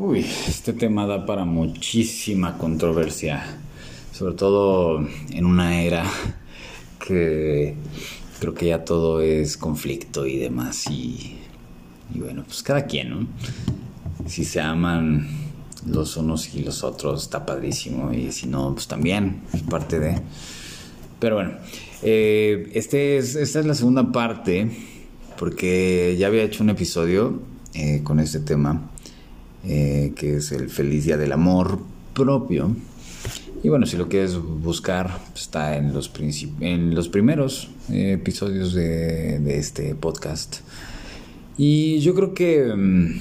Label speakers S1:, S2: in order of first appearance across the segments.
S1: Uy, este tema da para muchísima controversia, sobre todo en una era que creo que ya todo es conflicto y demás y, bueno, pues cada quien, ¿no? Si se aman los unos y los otros está padrísimo y si no, pues también es parte de... Pero bueno, eh, este es, esta es la segunda parte porque ya había hecho un episodio eh, con este tema eh, que es el Feliz Día del Amor Propio. Y bueno, si lo quieres buscar, está en los, en los primeros eh, episodios de, este podcast. Y yo creo que, mm,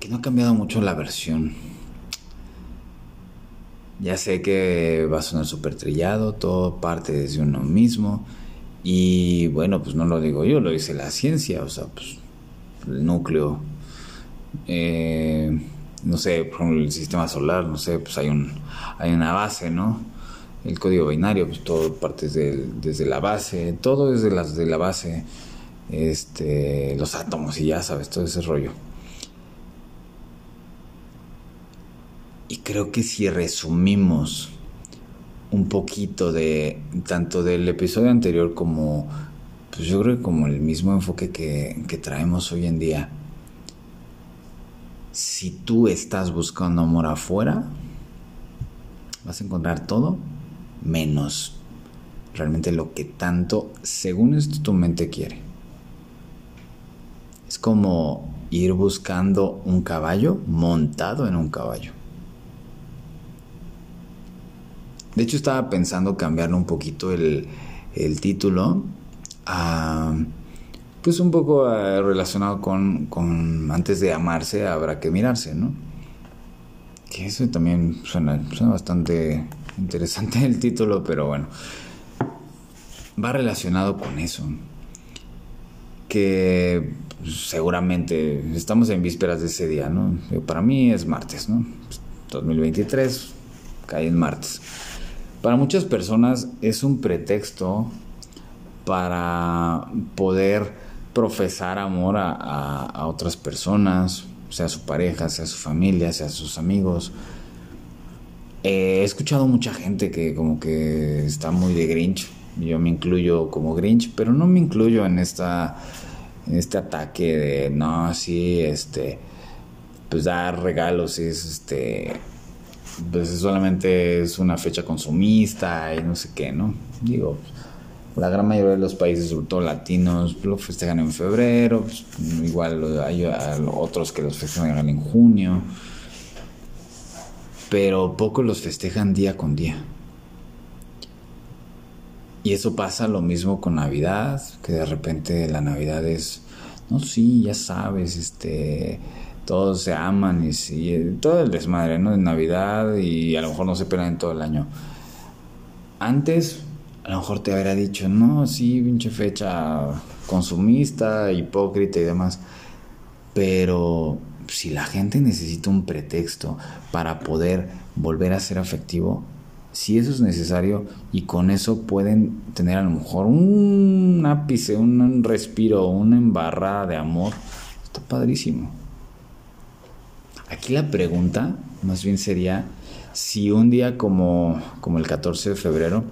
S1: que no ha cambiado mucho la versión. Ya sé que va a sonar súper trillado, todo parte desde uno mismo. Y bueno, pues no lo digo yo, lo dice la ciencia, o sea, pues el núcleo eh, no sé, por ejemplo, el sistema solar, no sé, pues hay, un, hay una base, ¿no? El código binario, pues todo parte desde, desde la base, todo desde las de la base, este, los átomos y ya sabes, todo ese rollo. Y creo que si resumimos un poquito de tanto del episodio anterior como pues yo creo que como el mismo enfoque que, que traemos hoy en día si tú estás buscando amor afuera, vas a encontrar todo menos realmente lo que tanto, según esto, tu mente quiere. Es como ir buscando un caballo montado en un caballo. De hecho, estaba pensando cambiarle un poquito el, el título a pues un poco eh, relacionado con, con, antes de amarse habrá que mirarse, ¿no? Que eso también suena, suena bastante interesante el título, pero bueno, va relacionado con eso. Que pues, seguramente estamos en vísperas de ese día, ¿no? Para mí es martes, ¿no? 2023 cae en martes. Para muchas personas es un pretexto para poder profesar amor a, otras personas, sea su pareja, sea su familia, sea sus amigos. he escuchado mucha gente que como que está muy de Grinch. Yo me incluyo como Grinch, pero no me incluyo en esta en este ataque de no, sí, este pues dar regalos es este pues solamente es una fecha consumista y no sé qué, ¿no? Digo, la gran mayoría de los países, sobre todo latinos, lo festejan en febrero, pues, igual hay otros que los festejan en junio, pero pocos los festejan día con día. Y eso pasa lo mismo con Navidad, que de repente la Navidad es, no, sí, ya sabes, este, todos se aman y sí, todo el desmadre, ¿no? De Navidad y a lo mejor no se pelan todo el año. Antes a lo mejor te habría dicho, no, sí, pinche fecha consumista, hipócrita y demás. Pero si la gente necesita un pretexto para poder volver a ser afectivo, si eso es necesario y con eso pueden tener a lo mejor un ápice, un respiro, una embarrada de amor, está padrísimo. Aquí la pregunta más bien sería si un día como, como el 14 de febrero,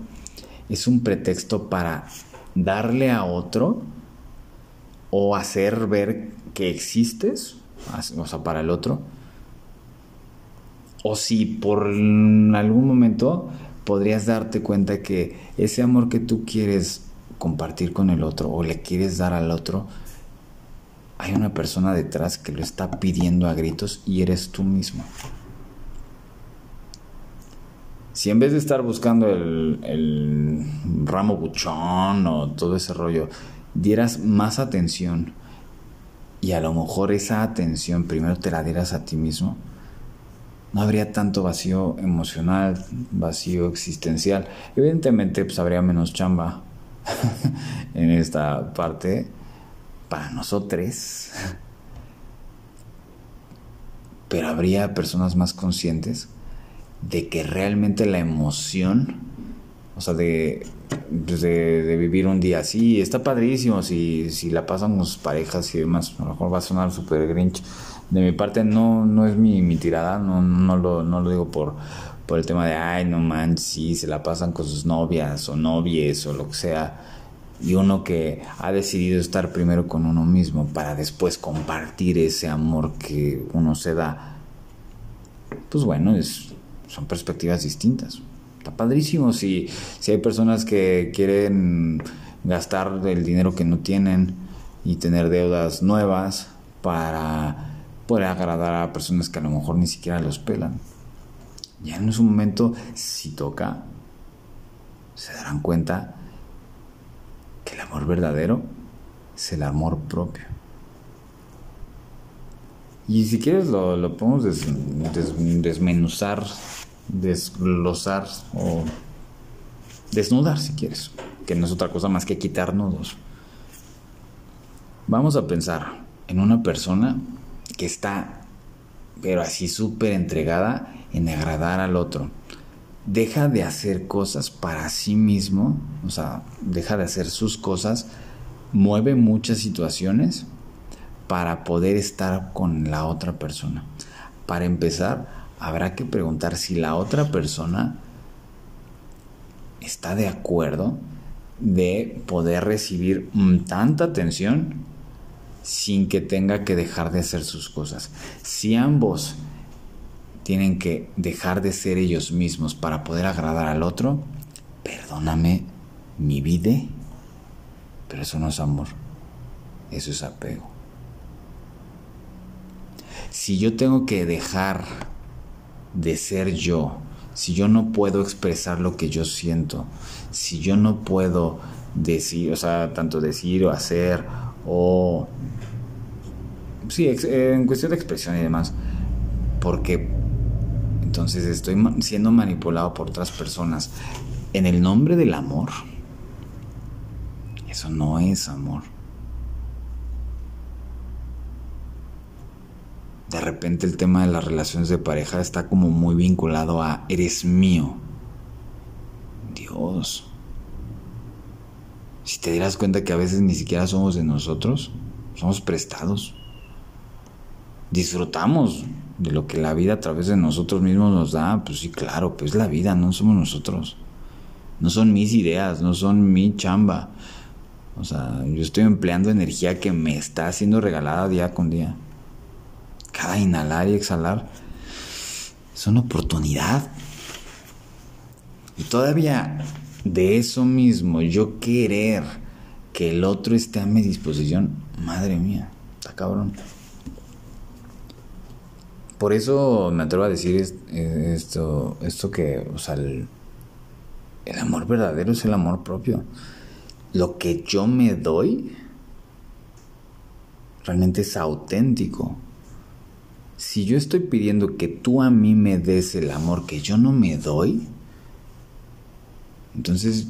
S1: es un pretexto para darle a otro o hacer ver que existes, o sea, para el otro. O si por algún momento podrías darte cuenta que ese amor que tú quieres compartir con el otro o le quieres dar al otro, hay una persona detrás que lo está pidiendo a gritos y eres tú mismo si en vez de estar buscando el, ramo buchón o todo ese rollo, dieras más atención y a lo mejor esa atención primero te la dieras a ti mismo, no habría tanto vacío emocional, vacío existencial. Evidentemente, pues habría menos chamba en esta parte para nosotros, pero habría personas más conscientes de que realmente la emoción, o sea, de, pues, de, vivir un día así. Está padrísimo si, si la pasan con sus parejas y demás. A lo mejor va a sonar súper grinch. De mi parte no, no es mi, mi tirada, no, no, lo, no lo digo por, por el tema de, ay, no manches, sí, se la pasan con sus novias o novies o lo que sea. Y uno que ha decidido estar primero con uno mismo para después compartir ese amor que uno se da. Pues bueno, es, son perspectivas distintas. Está padrísimo si, si hay personas que quieren gastar el dinero que no tienen y tener deudas nuevas para poder agradar a personas que a lo mejor ni siquiera los pelan. Ya en su momento, si toca, se darán cuenta que el amor verdadero es el amor propio. Y si quieres lo, lo podemos desmenuzar desglosar o desnudar si quieres, que no es otra cosa más que quitarnos Vamos a pensar en una persona que está, pero así súper entregada en agradar al otro. Deja de hacer cosas para sí mismo, o sea, deja de hacer sus cosas, mueve muchas situaciones para poder estar con la otra persona. Para empezar, habrá que preguntar si la otra persona está de acuerdo de poder recibir tanta atención sin que tenga que dejar de hacer sus cosas. Si ambos tienen que dejar de ser ellos mismos para poder agradar al otro, perdóname mi vida, pero eso no es amor, eso es apego. Si yo tengo que dejar de ser yo, si yo no puedo expresar lo que yo siento, si yo no puedo decir, o sea, tanto decir o hacer o... Sí, en cuestión de expresión y demás, porque entonces estoy siendo manipulado por otras personas en el nombre del amor. Eso no es amor. De repente el tema de las relaciones de pareja está como muy vinculado a eres mío. Dios. Si te dieras cuenta que a veces ni siquiera somos de nosotros, somos prestados. Disfrutamos de lo que la vida a través de nosotros mismos nos da. Pues sí, claro, pues la vida, no somos nosotros. No son mis ideas, no son mi chamba. O sea, yo estoy empleando energía que me está siendo regalada día con día cada inhalar y exhalar es una oportunidad. Y todavía de eso mismo, yo querer que el otro esté a mi disposición, madre mía, está cabrón. Por eso me atrevo a decir esto, esto que, o sea, el, el amor verdadero es el amor propio. Lo que yo me doy realmente es auténtico si yo estoy pidiendo que tú a mí me des el amor que yo no me doy, entonces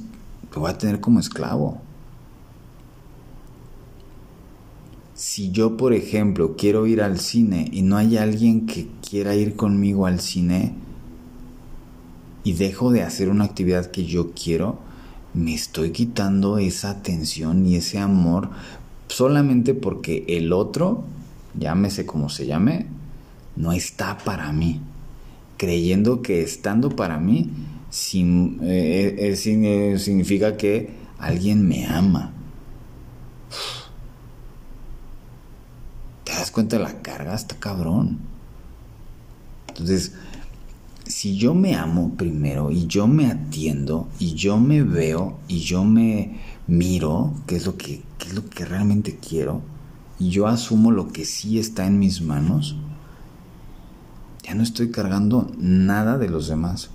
S1: te voy a tener como esclavo. Si yo, por ejemplo, quiero ir al cine y no hay alguien que quiera ir conmigo al cine y dejo de hacer una actividad que yo quiero, me estoy quitando esa atención y ese amor solamente porque el otro, llámese como se llame, no está para mí, creyendo que estando para mí sin, eh, eh, eh, significa que alguien me ama. ¿Te das cuenta de la carga? Está cabrón. Entonces, si yo me amo primero y yo me atiendo y yo me veo y yo me miro, qué es lo que, es lo que realmente quiero, y yo asumo lo que sí está en mis manos, ya no estoy cargando nada de los demás,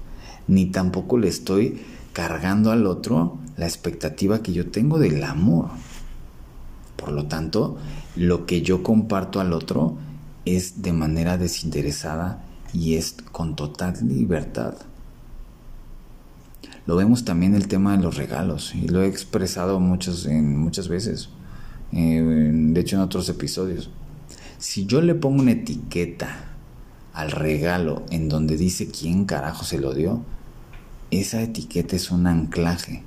S1: ni tampoco le estoy cargando al otro la expectativa que yo tengo del amor. Por lo tanto, lo que yo comparto al otro es de manera desinteresada y es con total libertad. Lo vemos también el tema de los regalos y lo he expresado muchas, en, muchas veces, eh, de hecho en otros episodios. Si yo le pongo una etiqueta al regalo en donde dice quién carajo se lo dio, esa etiqueta es un anclaje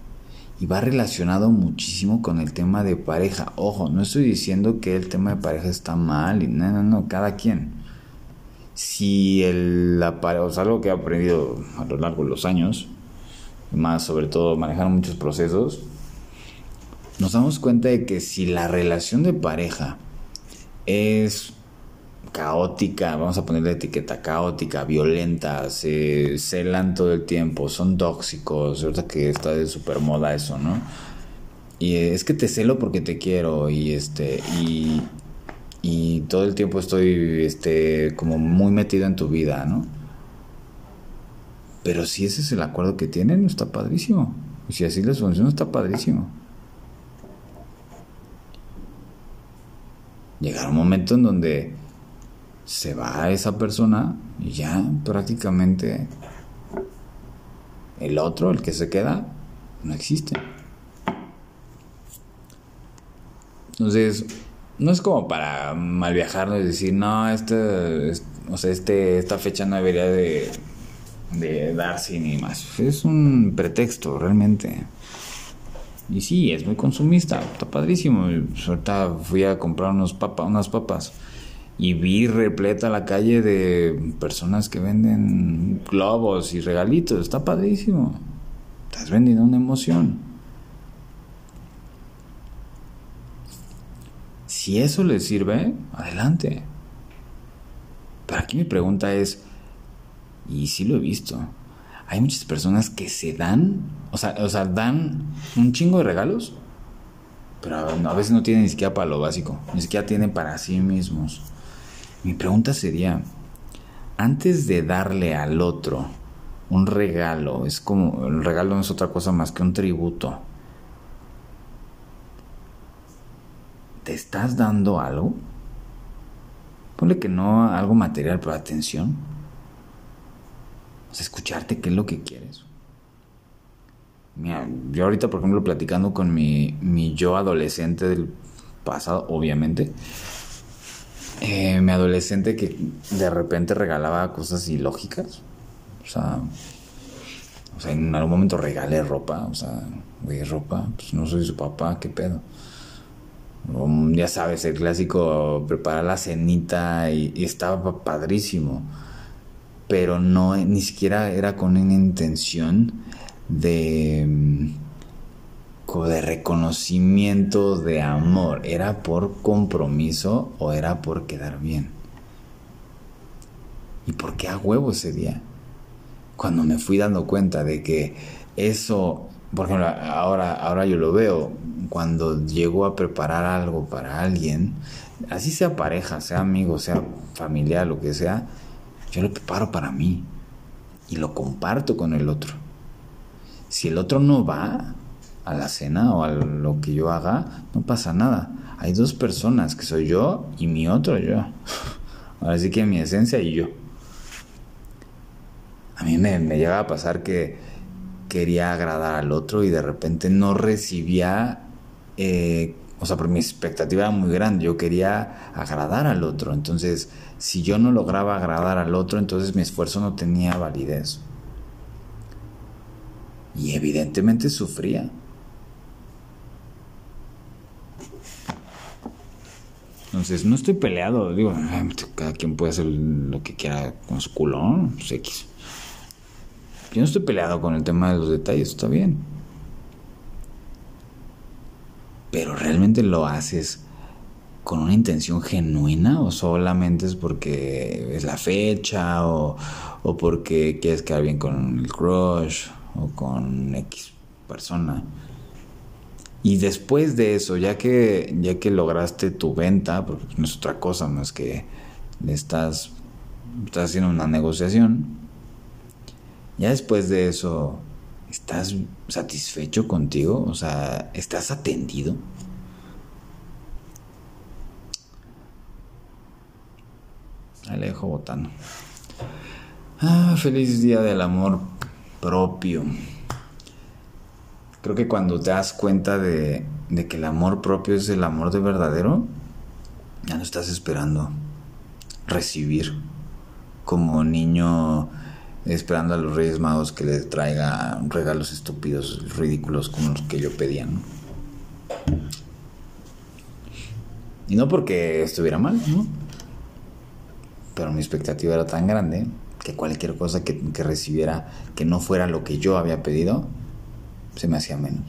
S1: y va relacionado muchísimo con el tema de pareja. Ojo, no estoy diciendo que el tema de pareja está mal, y no, no, no, cada quien. Si el, la o sea, algo que he aprendido a lo largo de los años, más sobre todo manejar muchos procesos, nos damos cuenta de que si la relación de pareja es caótica, vamos a ponerle etiqueta caótica, violenta, se celan todo el tiempo, son tóxicos, ahorita que está de super moda eso, ¿no? Y es que te celo porque te quiero y este y, y todo el tiempo estoy este como muy metido en tu vida, ¿no? Pero si ese es el acuerdo que tienen, está padrísimo. Si así les funciona, está padrísimo. Llegará un momento en donde se va esa persona y ya prácticamente el otro, el que se queda, no existe. Entonces, no es como para mal viajar y decir, no, este, o sea, este, esta fecha no debería de, de darse ni más. Es un pretexto, realmente. Y sí, es muy consumista, está padrísimo. Ahorita fui a comprar unos papa, unas papas y vi repleta la calle de personas que venden globos y regalitos. Está padrísimo. Estás vendiendo una emoción. Si eso les sirve, adelante. Pero aquí mi pregunta es, y sí lo he visto, hay muchas personas que se dan, o sea, o sea, dan un chingo de regalos, pero a veces no tienen ni siquiera para lo básico, ni siquiera tienen para sí mismos. Mi pregunta sería, antes de darle al otro un regalo, es como, el regalo no es otra cosa más que un tributo, ¿te estás dando algo? Ponle que no algo material, pero atención. Escucharte qué es lo que quieres. Mira, yo ahorita, por ejemplo, platicando con mi, mi yo adolescente del pasado, obviamente, eh, mi adolescente que de repente regalaba cosas ilógicas. O sea, en algún momento regalé ropa. O sea, güey, ropa, pues no soy su papá, qué pedo. ya sabes, el clásico, preparar la cenita y, y estaba padrísimo. Pero no, ni siquiera era con una intención de de reconocimiento, de amor, ¿era por compromiso o era por quedar bien? ¿Y por qué a huevo ese día? Cuando me fui dando cuenta de que eso, por ejemplo, ahora, ahora yo lo veo, cuando llego a preparar algo para alguien, así sea pareja, sea amigo, sea familiar, lo que sea, yo lo preparo para mí y lo comparto con el otro. Si el otro no va, a la cena o a lo que yo haga, no pasa nada. Hay dos personas, que soy yo y mi otro yo. Ahora sí que mi esencia y yo. A mí me, me llegaba a pasar que quería agradar al otro y de repente no recibía, eh, o sea, porque mi expectativa era muy grande, yo quería agradar al otro. Entonces, si yo no lograba agradar al otro, entonces mi esfuerzo no tenía validez. Y evidentemente sufría. Entonces, no estoy peleado. Digo, cada quien puede hacer lo que quiera con su culón, pues X. Yo no estoy peleado con el tema de los detalles, está bien. Pero realmente lo haces con una intención genuina o solamente es porque es la fecha o, o porque quieres quedar bien con el crush o con X persona. Y después de eso, ya que, ya que lograste tu venta, porque no es otra cosa más que estás, estás haciendo una negociación, ya después de eso, ¿estás satisfecho contigo? O sea, ¿estás atendido? Alejo Botano. Ah, feliz día del amor propio creo que cuando te das cuenta de, que el amor propio es el amor de verdadero, ya no estás esperando recibir como niño esperando a los Reyes Magos que les traiga regalos estúpidos, ridículos como los que yo pedía. Y no porque estuviera mal, ¿no? Pero mi expectativa era tan grande que cualquier cosa que recibiera que no fuera lo que yo había pedido, se me hacía menos.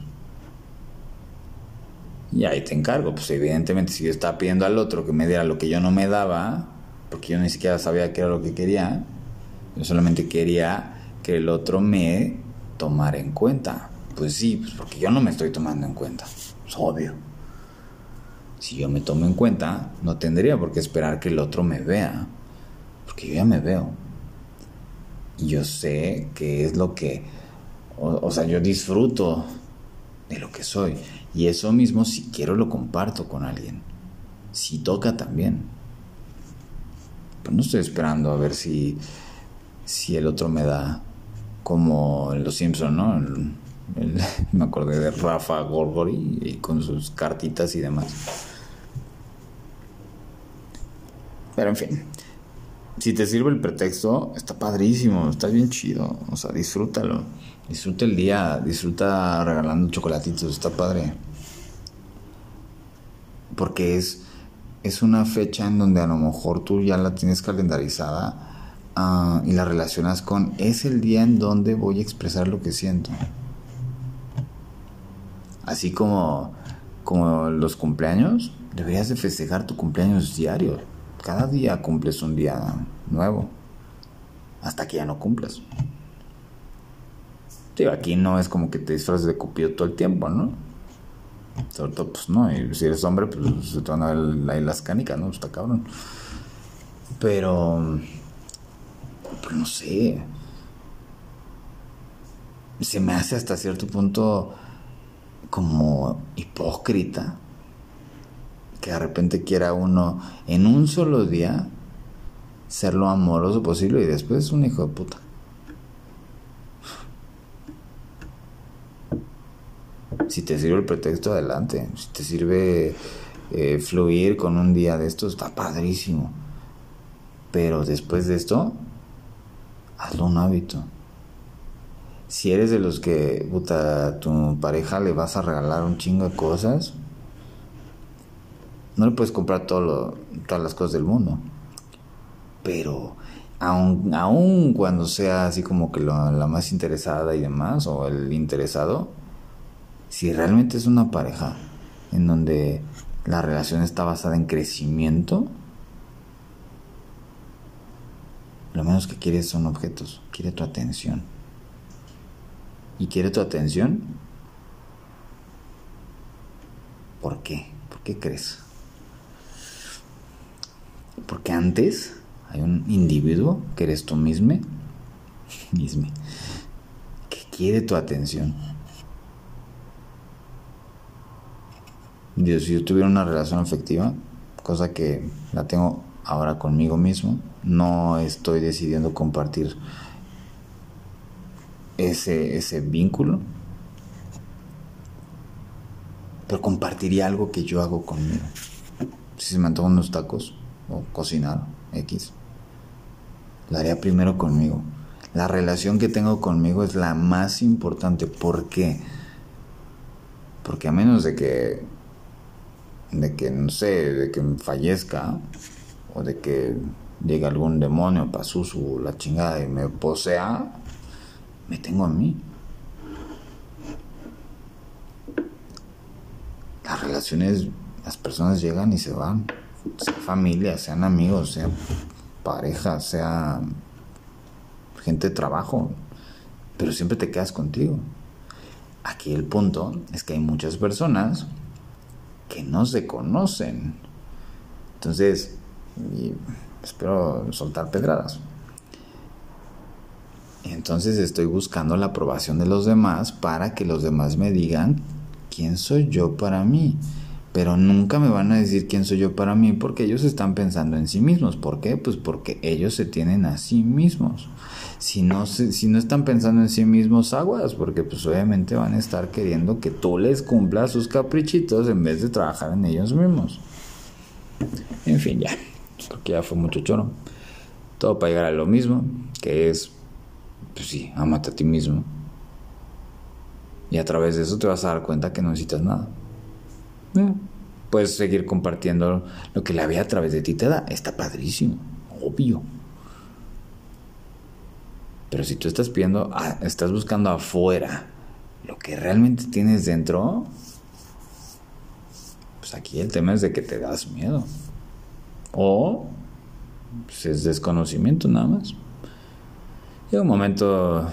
S1: Y ahí te encargo, pues evidentemente si yo estaba pidiendo al otro que me diera lo que yo no me daba, porque yo ni siquiera sabía qué era lo que quería, yo solamente quería que el otro me tomara en cuenta. Pues sí, pues porque yo no me estoy tomando en cuenta, es obvio. Si yo me tomo en cuenta, no tendría por qué esperar que el otro me vea, porque yo ya me veo. Y yo sé que es lo que, o, sea, yo disfruto de lo que soy. Y eso mismo, si quiero, lo comparto con alguien. Si toca también. Pero no estoy esperando a ver si, si el otro me da como Los Simpsons, ¿no? me acordé de Rafa Gorgori y con sus cartitas y demás. Pero en fin, si te sirve el pretexto, está padrísimo, está bien chido. O sea, disfrútalo. Disfruta el día, disfruta regalando chocolatitos, está padre. Porque es, es una fecha en donde a lo mejor tú ya la tienes calendarizada ah, y la relacionas con es el día en donde voy a expresar lo que siento. Así como, como los cumpleaños, deberías de festejar tu cumpleaños diario. Cada día cumples un día nuevo. Hasta que ya no cumplas. Aquí no es como que te disfraces de cupido todo el tiempo, ¿no? Sobre todo, pues no, y si eres hombre, pues se te van a ver ahí las canicas, ¿no? Está cabrón. Pero, pues no sé. Se me hace hasta cierto punto como hipócrita que de repente quiera uno en un solo día ser lo amoroso posible y después un hijo de puta. Si te sirve el pretexto, adelante. Si te sirve eh, fluir con un día de esto, está padrísimo. Pero después de esto, hazlo un hábito. Si eres de los que, puta, a tu pareja le vas a regalar un chingo de cosas, no le puedes comprar todo todas las cosas del mundo. Pero aun, aun cuando sea así como que la más interesada y demás, o el interesado, si realmente es una pareja en donde la relación está basada en crecimiento, lo menos que quiere son objetos, quiere tu atención. ¿Y quiere tu atención? ¿Por qué? ¿Por qué crees? Porque antes hay un individuo que eres tú mismo, mismo que quiere tu atención. Dios, si yo tuviera una relación afectiva, cosa que la tengo ahora conmigo mismo, no estoy decidiendo compartir ese, ese vínculo, pero compartiría algo que yo hago conmigo. Si se me antojan unos tacos, o cocinar, X. La haría primero conmigo. La relación que tengo conmigo es la más importante. ¿Por qué? Porque a menos de que, de que, no sé, de que fallezca, o de que llegue algún demonio, pasusu, la chingada y me posea, me tengo a mí. Las relaciones, las personas llegan y se van sea familia, sean amigos, sea pareja, sea gente de trabajo, pero siempre te quedas contigo. Aquí el punto es que hay muchas personas que no se conocen. Entonces, espero soltar pedradas. Entonces estoy buscando la aprobación de los demás para que los demás me digan quién soy yo para mí pero nunca me van a decir quién soy yo para mí porque ellos están pensando en sí mismos. ¿Por qué? Pues porque ellos se tienen a sí mismos. Si no, si no están pensando en sí mismos, aguas, porque pues obviamente van a estar queriendo que tú les cumplas sus caprichitos en vez de trabajar en ellos mismos. En fin, ya. Creo que ya fue mucho choro. Todo para llegar a lo mismo, que es pues sí, amate a ti mismo. Y a través de eso te vas a dar cuenta que no necesitas nada. Eh, puedes seguir compartiendo lo que la vida a través de ti te da. Está padrísimo, obvio. Pero si tú estás pidiendo, estás buscando afuera lo que realmente tienes dentro, pues aquí el tema es de que te das miedo. O pues es desconocimiento nada más. Llega un momento,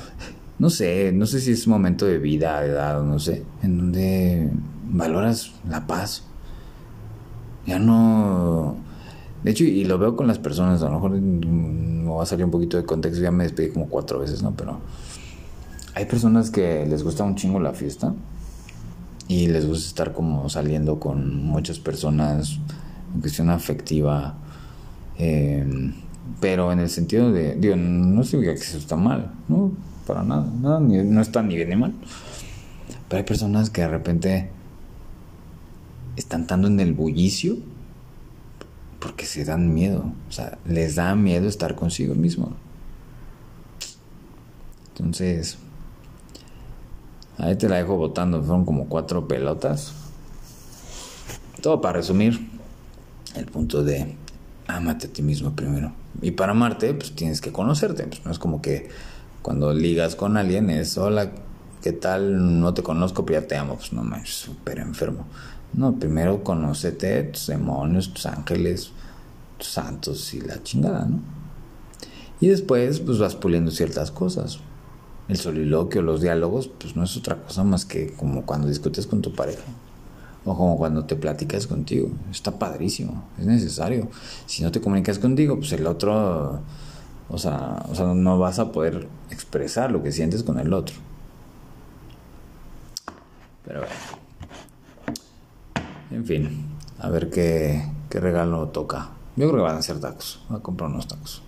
S1: no sé, no sé si es un momento de vida, de edad, no sé, en donde valoras la paz. Ya no... De hecho, y lo veo con las personas, a lo mejor me va a salir un poquito de contexto, ya me despedí como cuatro veces, ¿no? Pero hay personas que les gusta un chingo la fiesta y les gusta estar como saliendo con muchas personas en cuestión afectiva. Eh, pero en el sentido de, digo, no significa que eso está mal, no, para nada, nada no está ni bien ni mal. Pero hay personas que de repente están tanto en el bullicio porque se dan miedo, o sea, les da miedo estar consigo mismo. Entonces, ahí te la dejo botando, fueron como cuatro pelotas. Todo para resumir, el punto de ámate a ti mismo primero. Y para amarte, pues tienes que conocerte. Pues no es como que cuando ligas con alguien es, hola, ¿qué tal? No te conozco, pero ya te amo. Pues no es súper enfermo. No, primero conócete tus demonios, tus ángeles, tus santos y la chingada, ¿no? Y después, pues vas puliendo ciertas cosas. El soliloquio, los diálogos, pues no es otra cosa más que como cuando discutes con tu pareja. O como cuando te platicas contigo. Está padrísimo, es necesario. Si no te comunicas contigo, pues el otro, o sea, o sea, no vas a poder expresar lo que sientes con el otro. Pero bueno. En fin, a ver qué, qué regalo toca. Yo creo que van a ser tacos. Voy a comprar unos tacos.